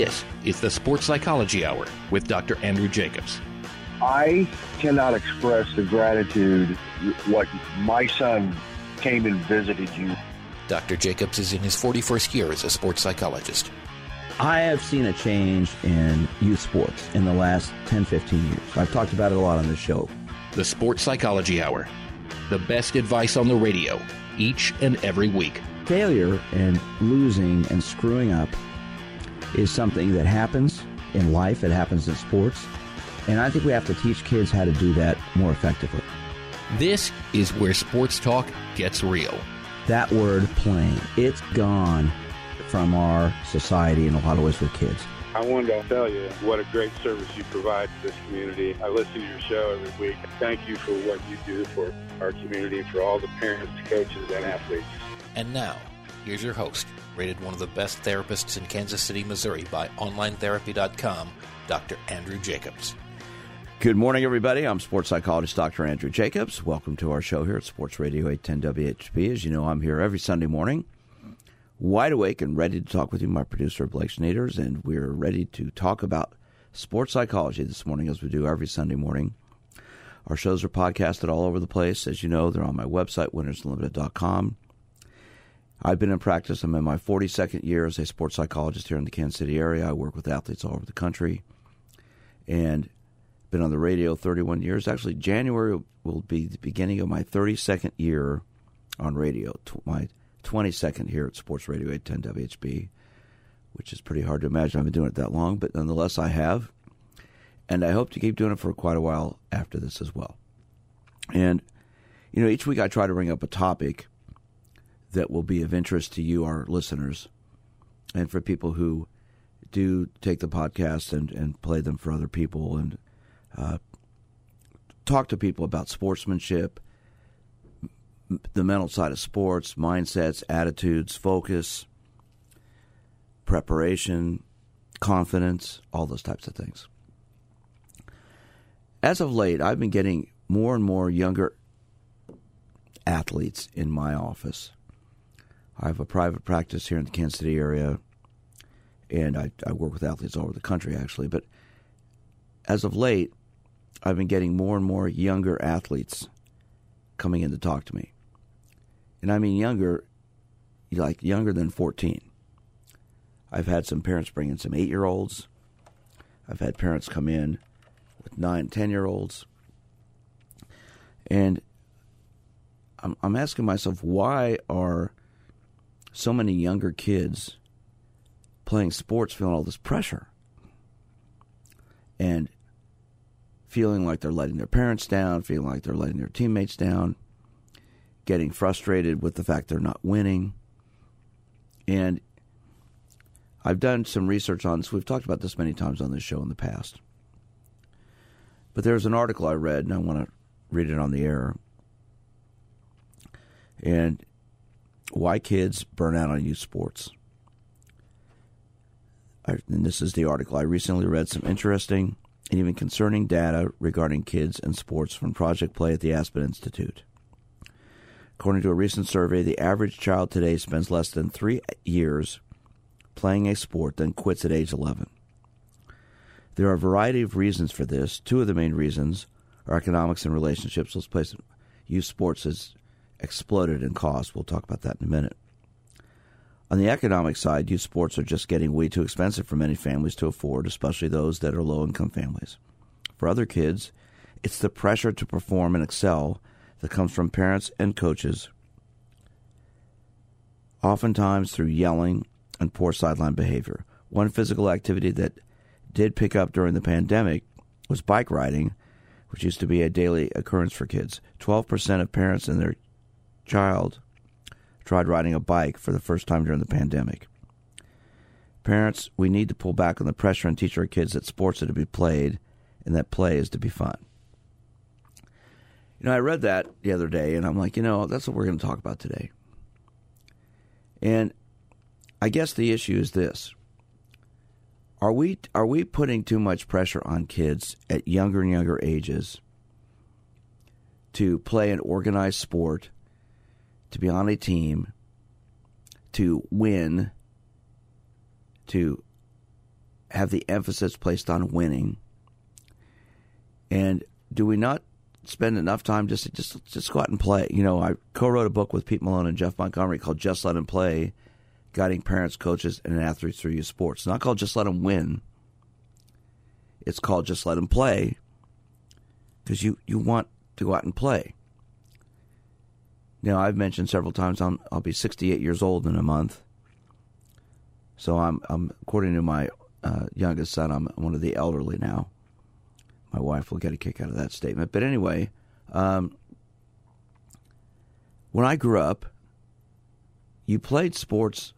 This is the Sports Psychology Hour with Dr. Andrew Jacobs. I cannot express the gratitude what my son came and visited you. Dr. Jacobs is in his 41st year as a sports psychologist. I have seen a change in youth sports in the last 10, 15 years. I've talked about it a lot on this show. The Sports Psychology Hour. The best advice on the radio each and every week. Failure and losing and screwing up is something that happens in life, it happens in sports. And I think we have to teach kids how to do that more effectively. This is where sports talk gets real. That word playing, it's gone from our society in a lot of ways with kids. I wanted to tell you what a great service you provide to this community. I listen to your show every week. Thank you for what you do for our community, for all the parents, coaches, and athletes. And now, here's your host, rated one of the best therapists in Kansas City, Missouri by OnlineTherapy.com, Dr. Andrew Jacobs. Good morning, everybody. I'm sports psychologist Dr. Andrew Jacobs. Welcome to our show here at Sports Radio 810 WHB. As you know, I'm here every Sunday morning, wide awake and ready to talk with you, my producer, Blake Schneiders, and we're ready to talk about sports psychology this morning as we do every Sunday morning. Our shows are podcasted all over the place. As you know, they're on my website, winnersunlimited.com. I've been in practice. I'm in my 42nd year as a sports psychologist here in the Kansas City area. I work with athletes all over the country and been on the radio 31 years. Actually, January will be the beginning of my 32nd year on radio, my 22nd here at Sports Radio 810 WHB, which is pretty hard to imagine I've been doing it that long, but nonetheless, I have. And I hope to keep doing it for quite a while after this as well. And, you know, each week I try to bring up a topic that will be of interest to you, our listeners, and for people who do take the podcast and, and play them for other people and uh, talk to people about sportsmanship, the mental side of sports, mindsets, attitudes, focus, preparation, confidence, all those types of things. As of late, I've been getting more and more younger athletes in my office. I have a private practice here in the Kansas City area, and I, I work with athletes all over the country, actually. But as of late, I've been getting more and more younger athletes coming in to talk to me. And I mean younger, like younger than 14. I've had some parents bring in some eight year olds. I've had parents come in with nine, ten year olds. And I'm, I'm asking myself, why are so many younger kids playing sports feeling all this pressure? And feeling like they're letting their parents down, feeling like they're letting their teammates down, getting frustrated with the fact they're not winning. And I've done some research on this. We've talked about this many times on this show in the past. But there's an article I read, and I want to read it on the air. And why kids burn out on youth sports. I, and this is the article. I recently read some interesting and even concerning data regarding kids and sports from Project Play at the Aspen Institute. According to a recent survey, the average child today spends less than three years playing a sport, then quits at age 11. There are a variety of reasons for this. Two of the main reasons are economics and relationships. Let's place youth sports has exploded in cost. We'll talk about that in a minute. On the economic side, youth sports are just getting way too expensive for many families to afford, especially those that are low income families. For other kids, it's the pressure to perform and excel that comes from parents and coaches, oftentimes through yelling and poor sideline behavior. One physical activity that did pick up during the pandemic was bike riding, which used to be a daily occurrence for kids. 12% of parents and their child tried riding a bike for the first time during the pandemic. Parents, we need to pull back on the pressure and teach our kids that sports are to be played and that play is to be fun. You know, I read that the other day and I'm like, you know, that's what we're going to talk about today. And I guess the issue is this. Are we are we putting too much pressure on kids at younger and younger ages to play an organized sport to be on a team, to win, to have the emphasis placed on winning? And do we not spend enough time just just just go out and play? You know, I co-wrote a book with Pete Malone and Jeff Montgomery called "Just Let Them Play," guiding parents, coaches, and athletes through youth sports. It's not called "Just Let Them Win." It's called "Just Let Them Play" because you you want to go out and play. Now, I've mentioned several times I'm, I'll be 68 years old in a month. So I'm, I'm according to my uh, youngest son, I'm one of the elderly now. My wife will get a kick out of that statement. But anyway, um, when I grew up, you played sports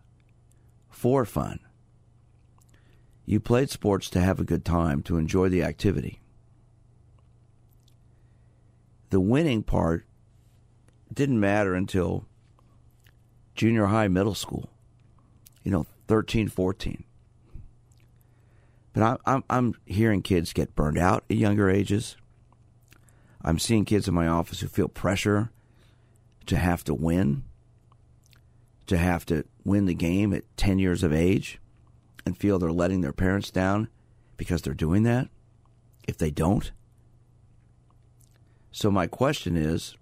for fun. You played sports to have a good time, to enjoy the activity. The winning part didn't matter until junior high, middle school, you know, 13, 14. But I'm, I'm, I'm hearing kids get burned out at younger ages. I'm seeing kids in my office who feel pressure to have to win, to have to win the game at 10 years of age and feel they're letting their parents down because they're doing that if they don't. So, my question is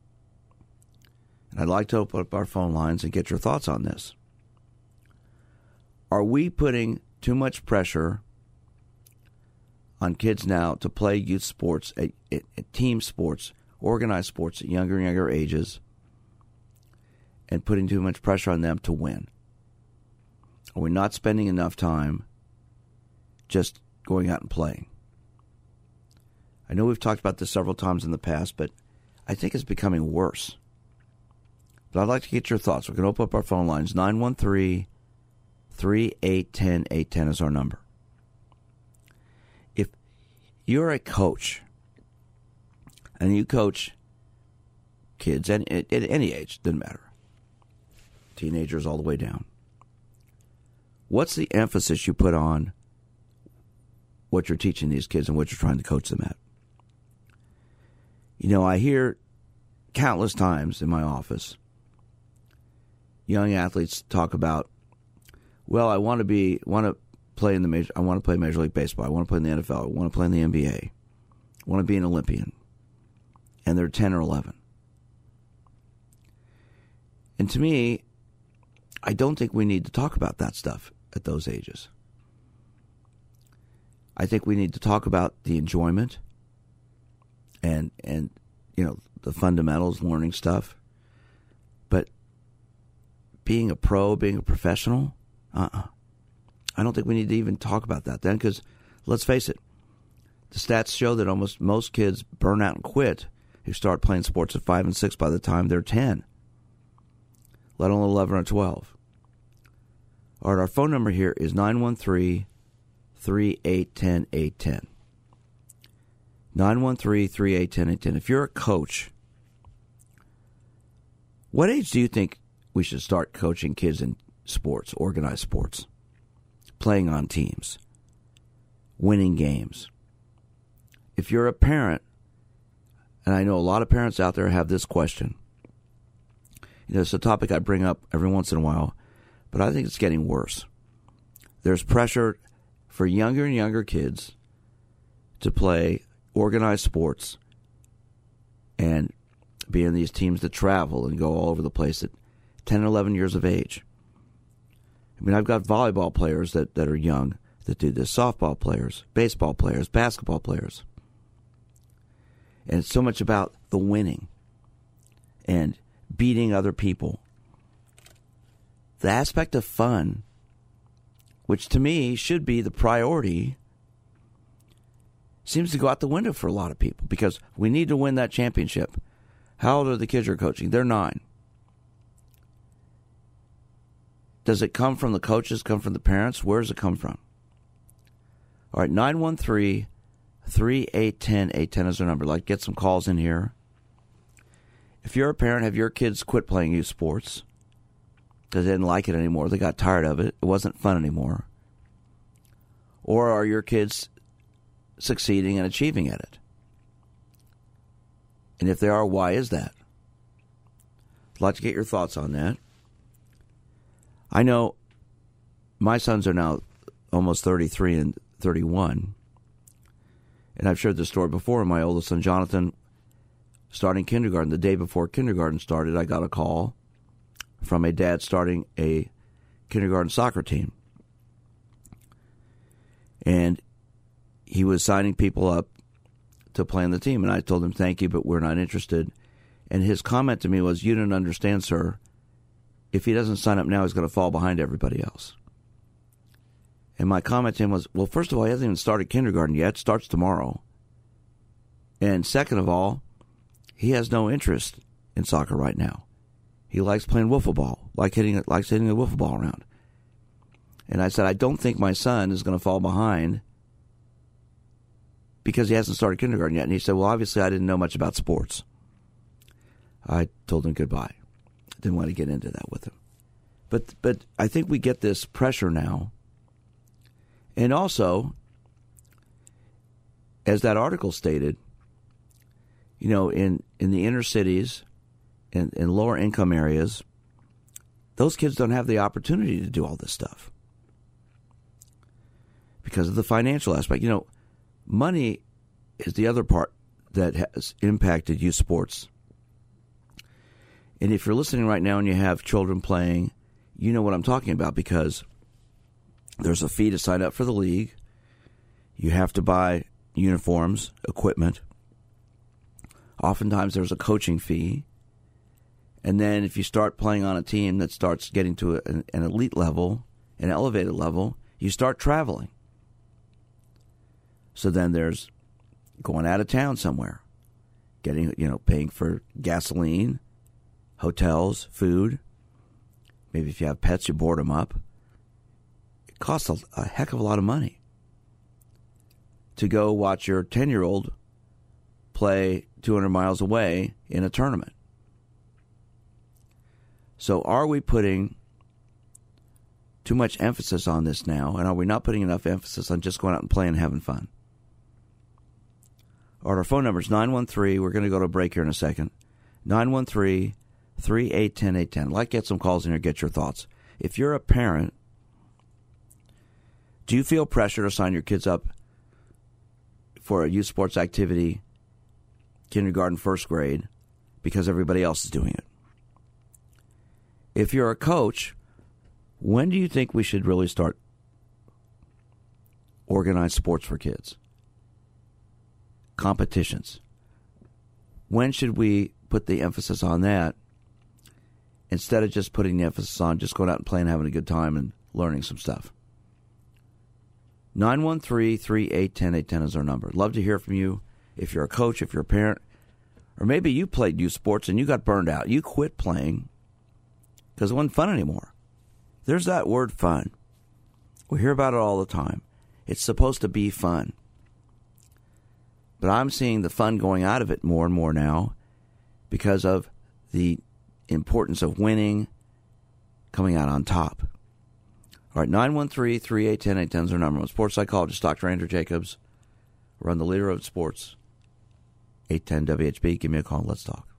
and I'd like to open up our phone lines and get your thoughts on this. Are we putting too much pressure on kids now to play youth sports, at, at, at team sports, organized sports at younger and younger ages, and putting too much pressure on them to win? Are we not spending enough time just going out and playing? I know we've talked about this several times in the past, but I think it's becoming worse. But I'd like to get your thoughts. We can open up our phone lines. 913 3810 810 is our number. If you're a coach and you coach kids at, at any age, doesn't matter, teenagers all the way down, what's the emphasis you put on what you're teaching these kids and what you're trying to coach them at? You know, I hear countless times in my office young athletes talk about, well, I want to be want to play in the major. I want to play Major League Baseball. I want to play in the NFL. I want to play in the NBA. I want to be an Olympian. And they're ten or eleven. And to me, I don't think we need to talk about that stuff at those ages. I think we need to talk about the enjoyment and and you know the fundamentals, learning stuff. Being a pro, being a professional, uh uh-uh. uh I don't think we need to even talk about that then because let's face it, the stats show that almost most kids burn out and quit who start playing sports at 5 and 6 by the time they're 10, let alone 11 or 12. All right, our phone number here is 913 3810 810. 913 3810 810. If you're a coach, what age do you think we should start coaching kids in sports, organized sports, playing on teams, winning games. If you're a parent, and I know a lot of parents out there have this question, you know, it's a topic I bring up every once in a while, but I think it's getting worse. There's pressure for younger and younger kids to play organized sports and be in these teams that travel and go all over the place that 10 or 11 years of age. I mean, I've got volleyball players that, that are young that do this, softball players, baseball players, basketball players. And it's so much about the winning and beating other people. The aspect of fun, which to me should be the priority, seems to go out the window for a lot of people because we need to win that championship. How old are the kids you're coaching? They're nine. Does it come from the coaches, come from the parents? Where does it come from? All right, 913 3810 810 is our number. Like get some calls in here. If you're a parent, have your kids quit playing youth sports because they didn't like it anymore? They got tired of it. It wasn't fun anymore. Or are your kids succeeding and achieving at it? And if they are, why is that? I'd like to get your thoughts on that. I know my sons are now almost 33 and 31. And I've shared this story before. My oldest son, Jonathan, starting kindergarten, the day before kindergarten started, I got a call from a dad starting a kindergarten soccer team. And he was signing people up to play on the team. And I told him, thank you, but we're not interested. And his comment to me was, You don't understand, sir. If he doesn't sign up now, he's going to fall behind everybody else. And my comment to him was, Well, first of all, he hasn't even started kindergarten yet. It starts tomorrow. And second of all, he has no interest in soccer right now. He likes playing wiffle ball, like hitting likes hitting a wiffle ball around. And I said, I don't think my son is going to fall behind because he hasn't started kindergarten yet. And he said, Well, obviously, I didn't know much about sports. I told him goodbye. Didn't want to get into that with him. But but I think we get this pressure now. And also, as that article stated, you know, in, in the inner cities and in, in lower income areas, those kids don't have the opportunity to do all this stuff because of the financial aspect. You know, money is the other part that has impacted youth sports. And if you're listening right now and you have children playing, you know what I'm talking about because there's a fee to sign up for the league. You have to buy uniforms, equipment. Oftentimes there's a coaching fee. And then if you start playing on a team that starts getting to an, an elite level, an elevated level, you start traveling. So then there's going out of town somewhere, getting, you know, paying for gasoline, hotels, food. Maybe if you have pets, you board them up. It costs a, a heck of a lot of money to go watch your 10 year old play 200 miles away in a tournament. So, are we putting too much emphasis on this now? And are we not putting enough emphasis on just going out and playing and having fun? All right, our phone number is 913. We're going to go to a break here in a second. 913 3810 810. I'd like get some calls in here, get your thoughts. If you're a parent, do you feel pressure to sign your kids up for a youth sports activity, kindergarten, first grade, because everybody else is doing it? If you're a coach, when do you think we should really start organized sports for kids? Competitions. When should we put the emphasis on that instead of just putting the emphasis on just going out and playing, having a good time, and learning some stuff? 913 3810 810 is our number. Love to hear from you. If you're a coach, if you're a parent, or maybe you played youth sports and you got burned out. You quit playing because it wasn't fun anymore. There's that word fun. We hear about it all the time. It's supposed to be fun. But I'm seeing the fun going out of it more and more now because of the importance of winning, coming out on top. All right, 913 3810 810 is our number. I'm sports psychologist Dr. Andrew Jacobs. Run the leader of sports. 810 WHB. Give me a call. Let's talk.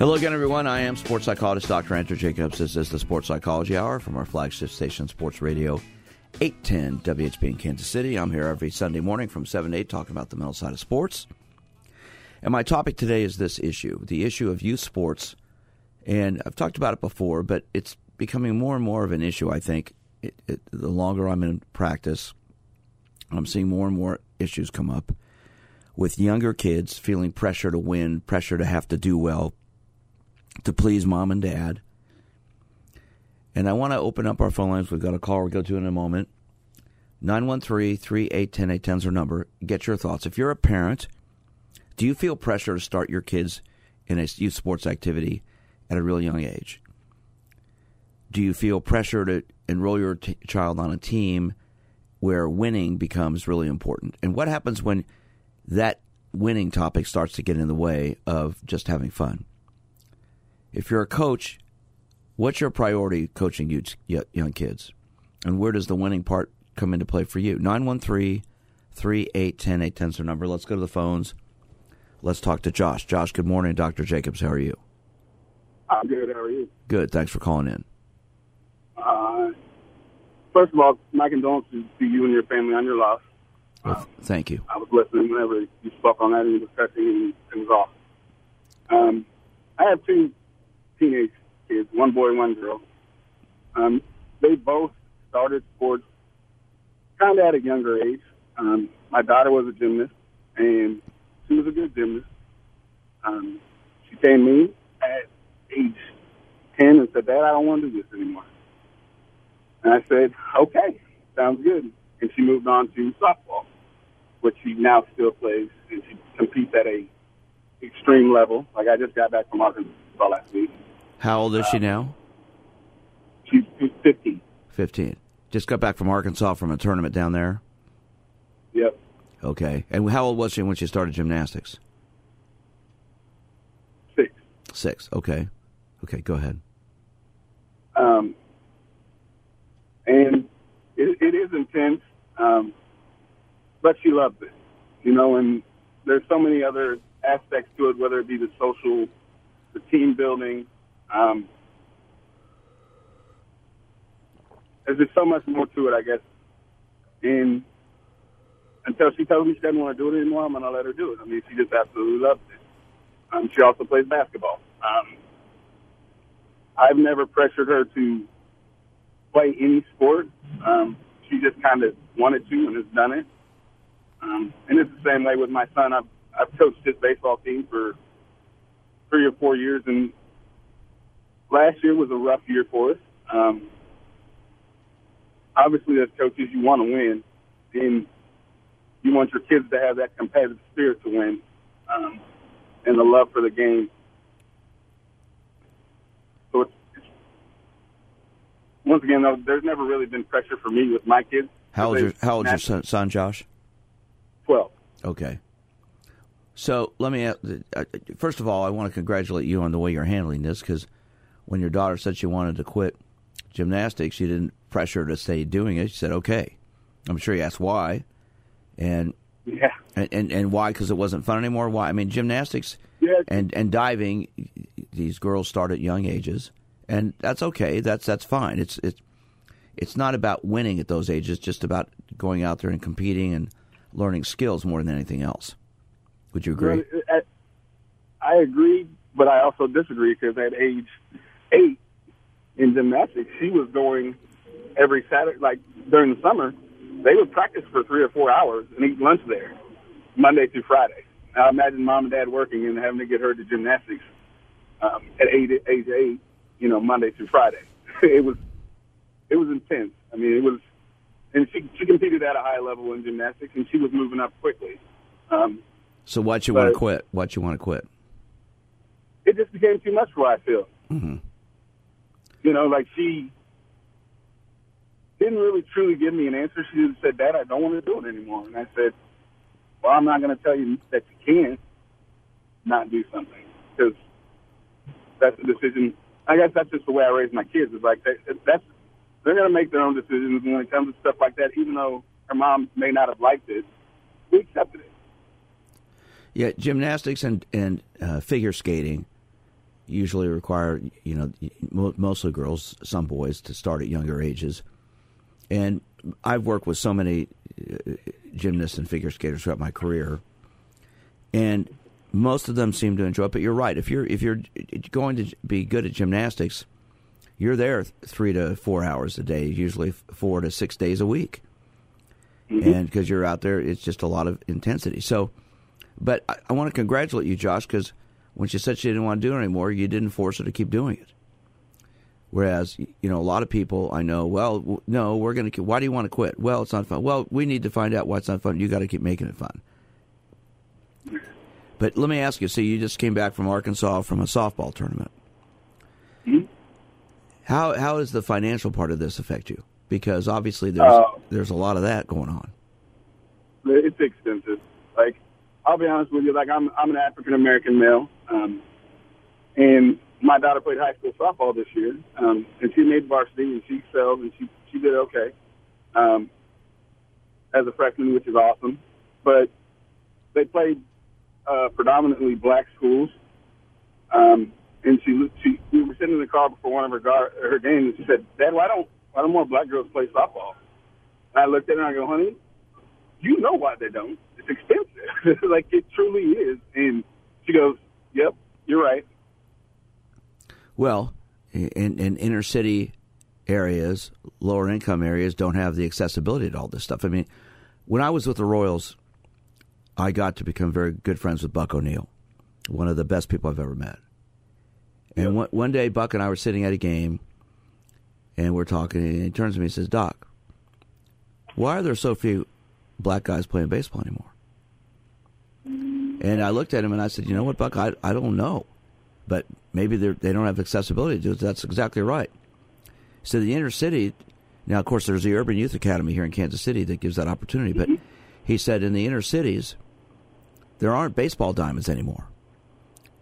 Hello again, everyone. I am sports psychologist Dr. Andrew Jacobs. This is the Sports Psychology Hour from our flagship station, Sports Radio 810 WHB in Kansas City. I'm here every Sunday morning from 7 to 8 talking about the mental side of sports. And my topic today is this issue the issue of youth sports. And I've talked about it before, but it's becoming more and more of an issue, I think. It, it, the longer I'm in practice, I'm seeing more and more issues come up with younger kids feeling pressure to win, pressure to have to do well, to please mom and dad. And I want to open up our phone lines. We've got a call we'll go to in a moment. 913 3810 810 is our number. Get your thoughts. If you're a parent, do you feel pressure to start your kids in a youth sports activity at a really young age? Do you feel pressure to enroll your t- child on a team where winning becomes really important? And what happens when that winning topic starts to get in the way of just having fun? If you're a coach, what's your priority coaching young kids? And where does the winning part come into play for you? 913 3810 810 is our number. Let's go to the phones. Let's talk to Josh. Josh, good morning. Dr. Jacobs, how are you? I'm good. How are you? Good. Thanks for calling in. Uh, first of all, my condolences to you and your family on your loss. Well, thank you. I was listening whenever you spoke on that and you were touching and it was awesome. Um, I have two teenage kids, one boy, one girl. Um, they both started sports kind of at a younger age. Um, my daughter was a gymnast, and she was a good gymnast. Um, she came to me at age 10 and said, Dad, I don't want to do this anymore. And I said, okay, sounds good. And she moved on to softball, which she now still plays, and she competes at a extreme level. Like I just got back from Arkansas last week. How old is she now? She's 15. 15. Just got back from Arkansas from a tournament down there? Yep. Okay. And how old was she when she started gymnastics? Six. Six. Okay. Okay, go ahead. Um, and it, it is intense, um, but she loves it, you know. And there's so many other aspects to it, whether it be the social, the team building. Um, there's just so much more to it, I guess. And until she tells me she doesn't want to do it anymore, I'm going to let her do it. I mean, she just absolutely loves it. Um, she also plays basketball. Um, I've never pressured her to play any sport. Um, she just kind of wanted to and has done it. Um, and it's the same way with my son. I've, I've coached his baseball team for three or four years, and last year was a rough year for us. Um, obviously, as coaches, you want to win, and you want your kids to have that competitive spirit to win, um, and the love for the game. So it's, it's once again, though, there's never really been pressure for me with my kids. How old your How old your son, son, Josh? Twelve. Okay. So let me. ask- uh, First of all, I want to congratulate you on the way you're handling this because when your daughter said she wanted to quit gymnastics, you didn't pressure her to stay doing it. She said, "Okay." I'm sure you asked why, and Yeah. and and, and why because it wasn't fun anymore. Why? I mean, gymnastics Yeah. and and diving. These girls start at young ages, and that's okay. That's that's fine. It's it's it's not about winning at those ages. It's just about going out there and competing and learning skills more than anything else. Would you agree? At- I agree, but I also disagree because at age eight in gymnastics, she was going every Saturday, like during the summer, they would practice for three or four hours and eat lunch there, Monday through Friday. Now imagine mom and dad working and having to get her to gymnastics um, at eight, age eight, you know, Monday through Friday. it was, it was intense. I mean, it was, and she she competed at a high level in gymnastics, and she was moving up quickly. Um, So why'd you want to quit? Why'd you want to quit? it just became too much for her, I feel. Mm-hmm. You know, like she didn't really truly give me an answer. She just said, Dad, I don't want to do it anymore. And I said, Well, I'm not going to tell you that you can't not do something because that's the decision. I guess that's just the way I raise my kids. Is like that, that's they're going to make their own decisions when it comes to stuff like that. Even though her mom may not have liked it, we accepted it. Yeah, gymnastics and and uh, figure skating usually require you know mostly girls, some boys to start at younger ages. And I've worked with so many uh, gymnasts and figure skaters throughout my career, and most of them seem to enjoy it. But you're right. If you're if you're going to be good at gymnastics, you're there three to four hours a day, usually four to six days a week, and because you're out there, it's just a lot of intensity. So. But I, I want to congratulate you, Josh, because when she said she didn't want to do it anymore, you didn't force her to keep doing it. Whereas, you know, a lot of people I know, well, w- no, we're going to. Why do you want to quit? Well, it's not fun. Well, we need to find out why it's not fun. You got to keep making it fun. But let me ask you. See, you just came back from Arkansas from a softball tournament. Mhm. How how does the financial part of this affect you? Because obviously there's Uh, there's a lot of that going on. It's expensive. Like, I'll be honest with you. Like, I'm I'm an African American male, um, and my daughter played high school softball this year, um, and she made varsity and she excelled and she she did okay. Um, as a freshman, which is awesome. But they played uh, predominantly black schools. Um, and she, she, we were sitting in the car before one of her gar- her games, and she said, "Dad, why don't why don't more black girls play softball?" And I looked at her and I go, "Honey, you know why they don't? It's expensive. like it truly is." And she goes, "Yep, you're right." Well, in, in inner city areas, lower income areas don't have the accessibility to all this stuff. I mean, when I was with the Royals, I got to become very good friends with Buck O'Neil, one of the best people I've ever met. And one, one day, Buck and I were sitting at a game, and we're talking, and he turns to me and says, Doc, why are there so few black guys playing baseball anymore? And I looked at him and I said, you know what, Buck, I, I don't know. But maybe they don't have accessibility to it. That's exactly right. So the inner city, now, of course, there's the Urban Youth Academy here in Kansas City that gives that opportunity. But he said in the inner cities, there aren't baseball diamonds anymore.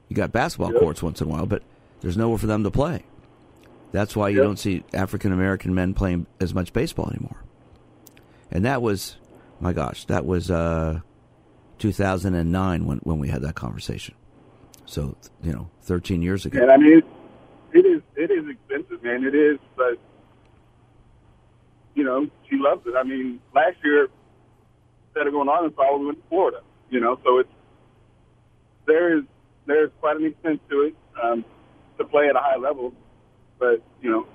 You got basketball yep. courts once in a while, but there's nowhere for them to play. That's why you yep. don't see African American men playing as much baseball anymore. And that was, my gosh, that was uh, 2009 when, when we had that conversation. So, you know, 13 years ago. And I mean, it is it is expensive, man. It is, but you know, she loves it. I mean, last year instead of going to Arkansas, we went to Florida. You know, so it's there is there's quite an expense to it um, to play at a high level, but you know,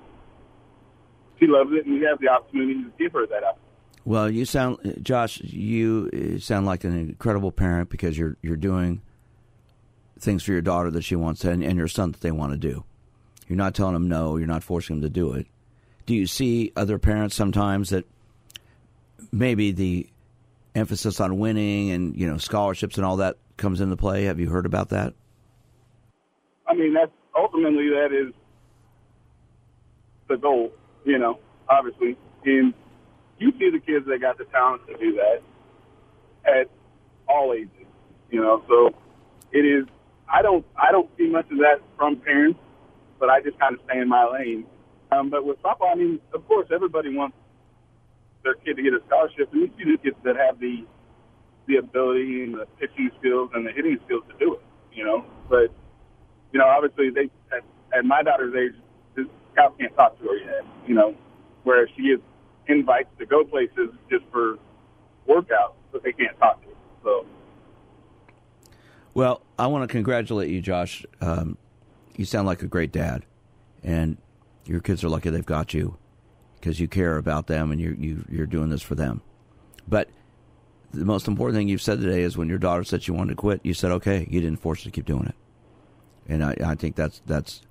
she loves it, and we have the opportunity to give her that opportunity. Well, you sound, uh, Josh. You uh, sound like an incredible parent because you're you're doing things for your daughter that she wants and, and your son that they want to do. You're not telling them no. You're not forcing them to do it. Do you see other parents sometimes that maybe the emphasis on winning and you know scholarships and all that comes into play? Have you heard about that? I mean, that's ultimately that is the goal. You know, obviously, and you see the kids that got the talent to do that at all ages. You know, so it is. I don't. I don't see much of that from parents, but I just kind of stay in my lane. Um, but with football, I mean, of course, everybody wants their kid to get a scholarship, and you see the kids that have the the ability and the pitching skills and the hitting skills to do it. You know, but you know, obviously, they at, at my daughter's age, the scouts can't talk to her yet. You know, whereas she gets invites to go places just for workouts, but they can't talk to. So. Well, I want to congratulate you, Josh. Um, you sound like a great dad, and your kids are lucky they've got you because you care about them and you're you, you're doing this for them. But the most important thing you've said today is when your daughter said she wanted to quit, you said okay. You didn't force her to keep doing it, and I, I think that's that's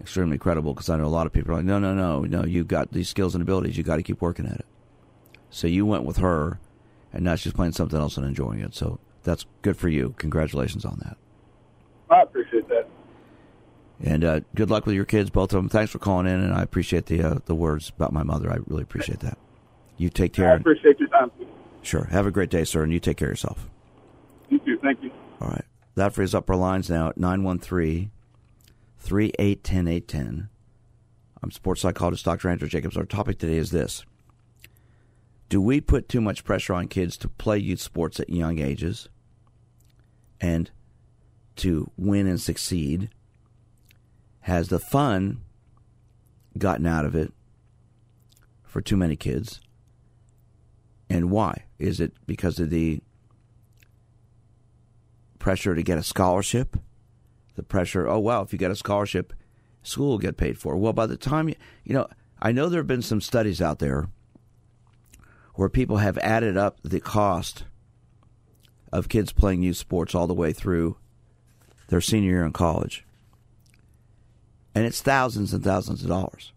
extremely credible because I know a lot of people are like, no, no, no, no. You've got these skills and abilities. You've got to keep working at it. So you went with her, and now she's playing something else and enjoying it. So that's good for you. Congratulations on that. I appreciate that. And uh, good luck with your kids, both of them. Thanks for calling in, and I appreciate the uh, the words about my mother. I really appreciate that. You take care. I appreciate your time. Sure. Have a great day, sir, and you take care of yourself. You too. Thank you. All right. That frees up our lines now at 913 3810 810. I'm sports psychologist Dr. Andrew Jacobs. Our topic today is this Do we put too much pressure on kids to play youth sports at young ages and to win and succeed? Has the fun gotten out of it for too many kids? And why? Is it because of the pressure to get a scholarship? The pressure, oh, wow, if you get a scholarship, school will get paid for. Well, by the time you, you know, I know there have been some studies out there where people have added up the cost of kids playing youth sports all the way through their senior year in college and it's thousands and thousands of dollars.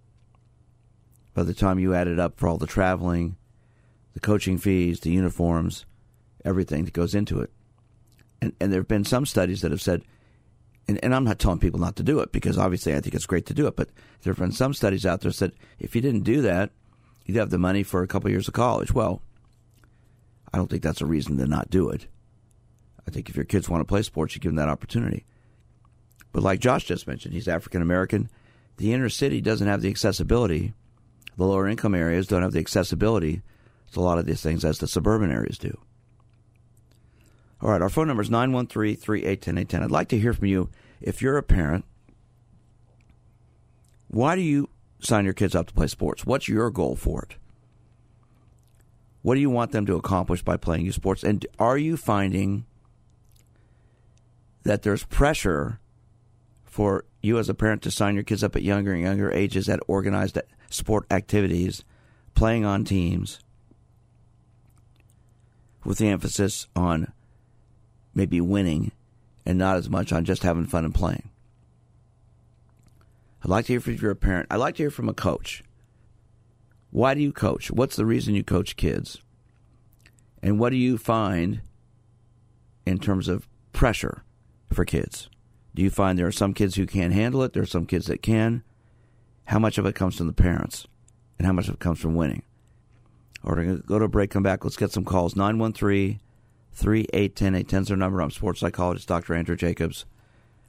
By the time you add it up for all the traveling, the coaching fees, the uniforms, everything that goes into it. And, and there have been some studies that have said, and, and I'm not telling people not to do it because obviously I think it's great to do it, but there have been some studies out there that said if you didn't do that, you'd have the money for a couple years of college. Well, I don't think that's a reason to not do it. I think if your kids want to play sports, you give them that opportunity. But like Josh just mentioned, he's African American. The inner city doesn't have the accessibility. The lower income areas don't have the accessibility with a lot of these things as the suburban areas do. All right, our phone number is 913 381 810. I'd like to hear from you if you're a parent. Why do you sign your kids up to play sports? What's your goal for it? What do you want them to accomplish by playing youth sports? And are you finding that there's pressure for you as a parent to sign your kids up at younger and younger ages at organized sport activities, playing on teams, with the emphasis on maybe winning and not as much on just having fun and playing? I'd like to hear from you if you're a parent. I'd like to hear from a coach. Why do you coach? What's the reason you coach kids? And what do you find in terms of pressure for kids? Do you find there are some kids who can't handle it? There are some kids that can. How much of it comes from the parents? And how much of it comes from winning? Or to go to a break, come back. Let's get some calls. 913 3810 810 is our number. I'm sports psychologist Dr. Andrew Jacobs.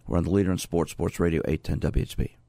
We're on the leader in sports, Sports Radio 810 WHB.